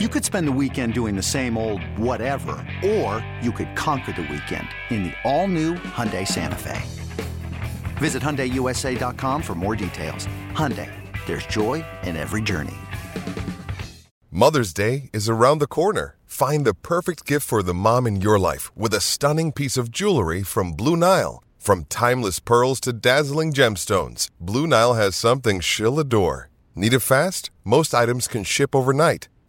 You could spend the weekend doing the same old whatever, or you could conquer the weekend in the all-new Hyundai Santa Fe. Visit HyundaiUSA.com for more details. Hyundai, there's joy in every journey. Mother's Day is around the corner. Find the perfect gift for the mom in your life with a stunning piece of jewelry from Blue Nile. From timeless pearls to dazzling gemstones, Blue Nile has something she'll adore. Need it fast? Most items can ship overnight.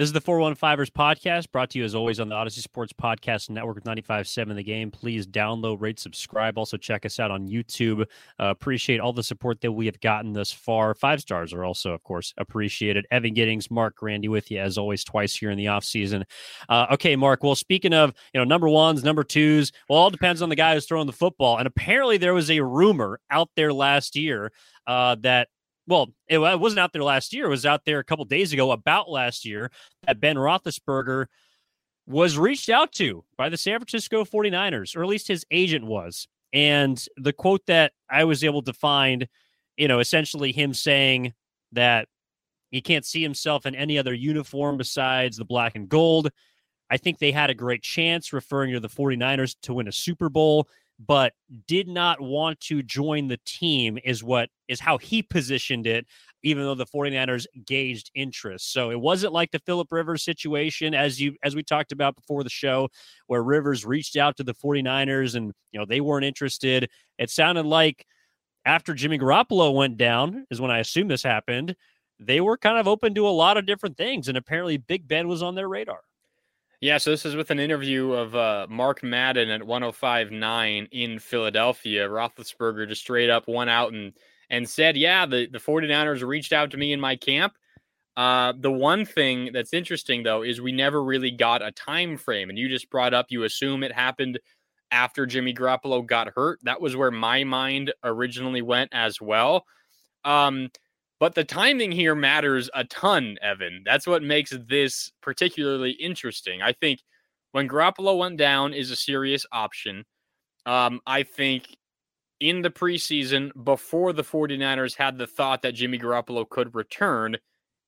This is the 415ers podcast brought to you as always on the Audacy Sports Podcast Network with 95.7 The Game. Please download, rate, subscribe. Also, check us out on YouTube. Uh, appreciate all the support that we have gotten thus far. Five stars are also, of course, appreciated. Evan Giddings, Marc Grandi with you as always twice here in the offseason. Uh, okay, Marc. Well, speaking of, you know, number ones, number twos, well, all depends on the guy who's throwing the football. And apparently there was a rumor out there last year uh, that well, it, wasn't out there last year. It was out there a couple days ago about last year that Ben Roethlisberger was reached out to by the San Francisco 49ers, or at least his agent was. And the quote that I was able to find, you know, essentially him saying that he can't see himself in any other uniform besides the black and gold. I think they had a great chance, referring to the 49ers to win a Super Bowl but did not want to join the team is what is how he positioned it even though the 49ers gauged interest. So it wasn't like the Philip Rivers situation as you as we talked about before the show where Rivers reached out to the 49ers and you know they weren't interested. It sounded like after Jimmy Garoppolo went down is when I assume this happened. They were kind of open to a lot of different things and apparently Big Ben was on their radar. Yeah, so this is with an interview of uh, Mark Madden at 105.9 in Philadelphia. Roethlisberger just straight up went out and and said, yeah, the, the 49ers reached out to me in my camp. Uh, the one thing that's interesting, though, is we never really got a time frame. And you just brought up, you assume it happened after Jimmy Garoppolo got hurt. That was where my mind originally went as well. Um, but the timing here matters a ton, Evan. That's what makes this particularly interesting. I think when Garoppolo went down is a serious option. Um, I think in the preseason, before the 49ers had the thought that Jimmy Garoppolo could return,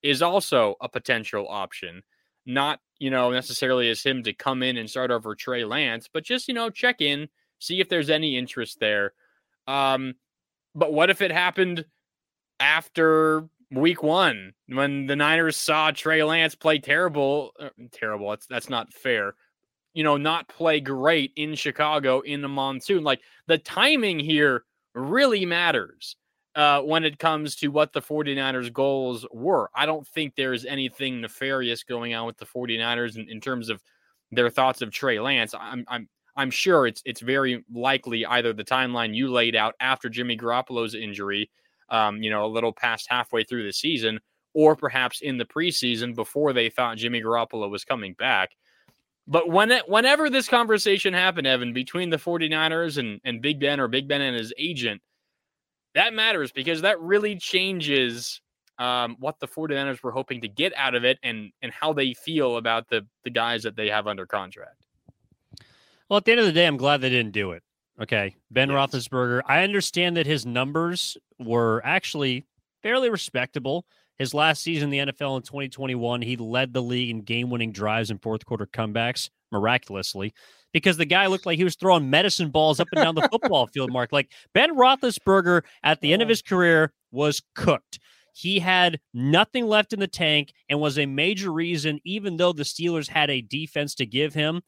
is also a potential option. Not, you know, necessarily as him to come in and start over Trey Lance, but just, you know, check in, see if there's any interest there. Um, but what if it happened after week one when the Niners saw Trey Lance play terrible, uh, terrible. That's that's not fair. You know, not play great in Chicago in the monsoon. Like the timing here really matters uh, when it comes to what the 49ers goals were. I don't think there's anything nefarious going on with the 49ers in, in terms of their thoughts of Trey Lance. I'm I'm I'm sure it's it's very likely either the timeline you laid out after Jimmy Garoppolo's injury um, you know, a little past halfway through the season, or perhaps in the preseason before they thought Jimmy Garoppolo was coming back. But when it, whenever this conversation happened, Evan, between the 49ers and, and Big Ben or Big Ben and his agent, that matters because that really changes um, what the 49ers were hoping to get out of it and and how they feel about the the guys that they have under contract. Well, at the end of the day, I'm glad they didn't do it. Okay. Ben yes. Roethlisberger. I understand that his numbers were actually fairly respectable. His last season in the NFL in 2021, he led the league in game winning drives and fourth quarter comebacks miraculously because the guy looked like he was throwing medicine balls up and down the football field, Marc. Like Ben Roethlisberger at the end of oh. his career was cooked. He had nothing left in the tank and was a major reason, even though the Steelers had a defense to give him,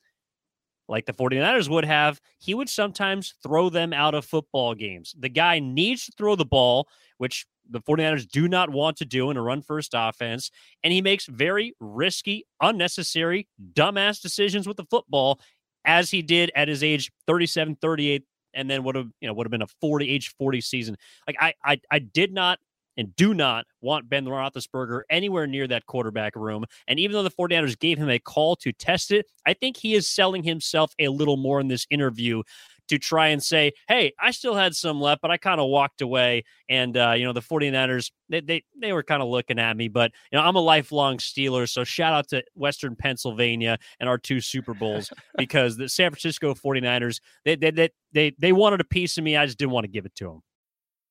like the 49ers would have, he would sometimes throw them out of football games. The guy needs to throw the ball, which the 49ers do not want to do in a run first offense. And he makes very risky, unnecessary, dumbass decisions with the football, as he did at his age 37, 38, and then would have, you know, would have been a 40 age 40 season. Like I I I did not and do not want Ben Roethlisberger anywhere near that quarterback room. And even though the 49ers gave him a call to test it, I think he is selling himself a little more in this interview to try and say, hey, I still had some left, but I kind of walked away. And, uh, you know, the 49ers, they, they, they were kind of looking at me, but, you know, I'm a lifelong Steeler. So shout out to Western Pennsylvania and our two Super Bowls because the San Francisco 49ers, they, they, they, they, they wanted a piece of me. I just didn't want to give it to them.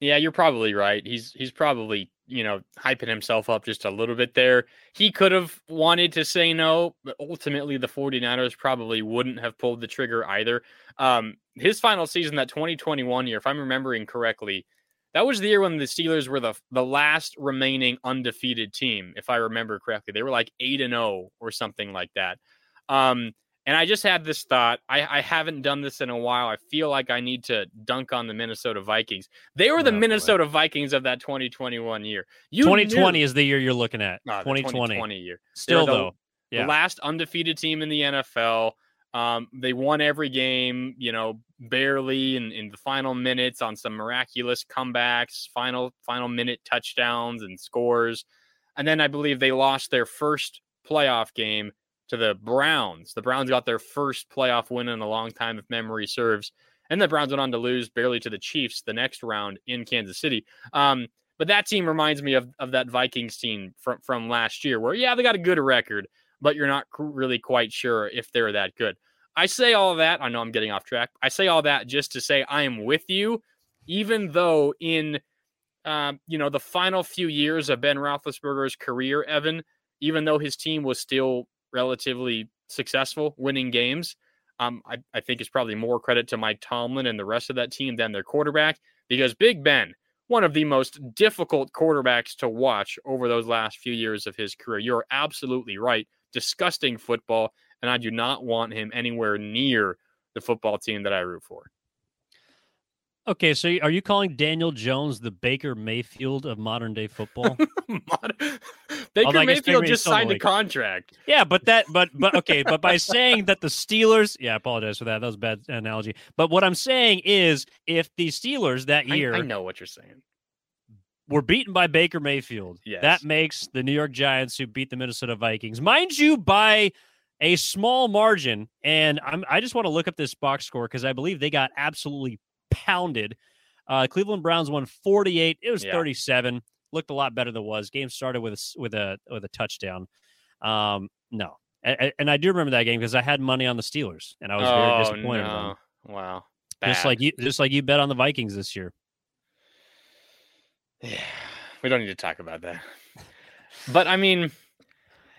Yeah, you're probably right. He's he's probably, you know, hyping himself up just a little bit there. He could have wanted to say no, but ultimately the 49ers probably wouldn't have pulled the trigger either. Um, his final season, that 2021 year, if I'm remembering correctly, that was the year when the Steelers were the the last remaining undefeated team, if I remember correctly. They were like 8 and 0 or something like that. Um, and I just had this thought. I, I, haven't done this in a while. I feel like I need to dunk on the Minnesota Vikings. They were the oh, Minnesota boy. Vikings of that 2021 year. You 2020 knew, is the year you're looking at. 2020. 2020 year. Still the, though. Yeah. The last undefeated team in the NFL. Um, they won every game, you know, barely in, in the final minutes on some miraculous comebacks, final final minute touchdowns and scores. And then I believe they lost their first playoff game to the Browns. The Browns got their first playoff win in a long time, if memory serves. And the Browns went on to lose barely to the Chiefs the next round in Kansas City. Um, but that team reminds me of, of that Vikings team from, from last year, where, yeah, they got a good record, but you're not really quite sure if they're that good. I say all that. I know I'm getting off track. I say all that just to say I am with you, even though in um, you know the final few years of Ben Roethlisberger's career, Evan, even though his team was still relatively successful winning games. Um, I, I think it's probably more credit to Mike Tomlin and the rest of that team than their quarterback because Big Ben, one of the most difficult quarterbacks to watch over those last few years of his career. You're absolutely right. Disgusting football, and I do not want him anywhere near the football team that I root for. Okay, so are you calling Daniel Jones the Baker Mayfield of modern day football? Baker Mayfield just signed a contract. Yeah, but that, but but okay, but by saying that the Steelers, yeah, I apologize for that. That was a bad analogy. But what I'm saying is, if the Steelers that year, I, I know what you're saying, were beaten by Baker Mayfield, yes. that makes the New York Giants who beat the Minnesota Vikings, mind you, by a small margin. And I'm, I just want to look up this box score because I believe they got absolutely pounded. Uh, Cleveland Browns won 48. It was yeah. 37. Looked a lot better than it was. Game started with a, with a with a touchdown. Um, no, and, and, I do remember that game because I had money on the Steelers, and I was very oh, disappointed. No. Wow, Bad. just like you, just like you bet on the Vikings this year. Yeah, we don't need to talk about that. But I mean,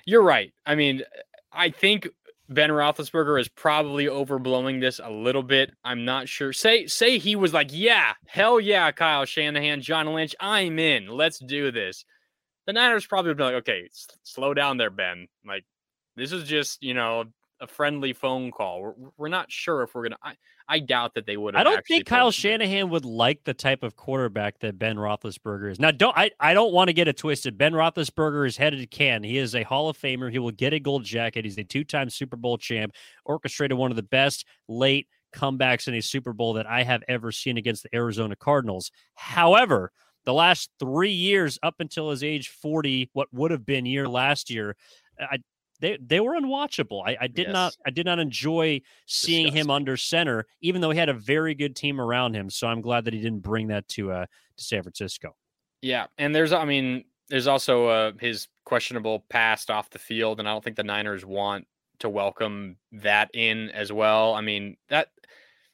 you're right. I mean, I think Ben Roethlisberger is probably overblowing this a little bit. I'm not sure. Say say he was like, yeah, hell yeah, Kyle Shanahan, John Lynch, I'm in. Let's do this. The Niners probably would be like, okay, s- slow down there, Ben. Like, this is just you know a friendly phone call. We're, we're not sure if we're gonna. I, I doubt that they would. I don't think Kyle Shanahan would like the type of quarterback that Ben Roethlisberger is. Now, don't I? I don't want to get it twisted. Ben Roethlisberger is headed to Can. He is a Hall of Famer. He will get a gold jacket. He's a two-time Super Bowl champ. Orchestrated one of the best late comebacks in a Super Bowl that I have ever seen against the Arizona Cardinals. However, the last three years, up until his age 40, what would have been year last year, I, they they were unwatchable. I, I did yes. not I did not enjoy seeing Disgusting. him under center, even though he had a very good team around him. So I'm glad that he didn't bring that to uh to San Francisco. Yeah, and there's I mean there's also uh his questionable past off the field, and I don't think the Niners want to welcome that in as well. I mean that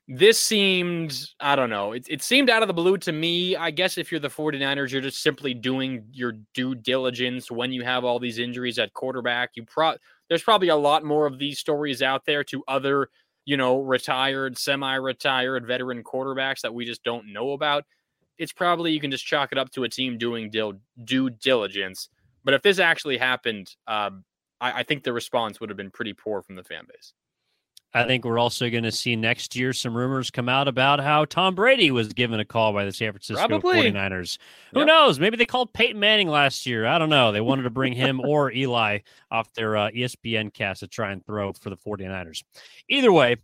this seemed i don't know it, it seemed out of the blue to me i guess if you're the 49ers you're just simply doing your due diligence when you have all these injuries at quarterback. You pro there's probably a lot more of these stories out there to other you know retired semi-retired veteran quarterbacks that we just don't know about. It's probably you can just chalk it up to a team doing dil- due diligence. But if this actually happened um, I, I think the response would have been pretty poor from the fan base I think we're also going to see next year some rumors come out about how Tom Brady was given a call by the San Francisco Probably. 49ers. Who Yep. knows? Maybe they called Peyton Manning last year. I don't know. They wanted to bring him or Eli off their uh, ESPN cast to try and throw for the 49ers. Either way,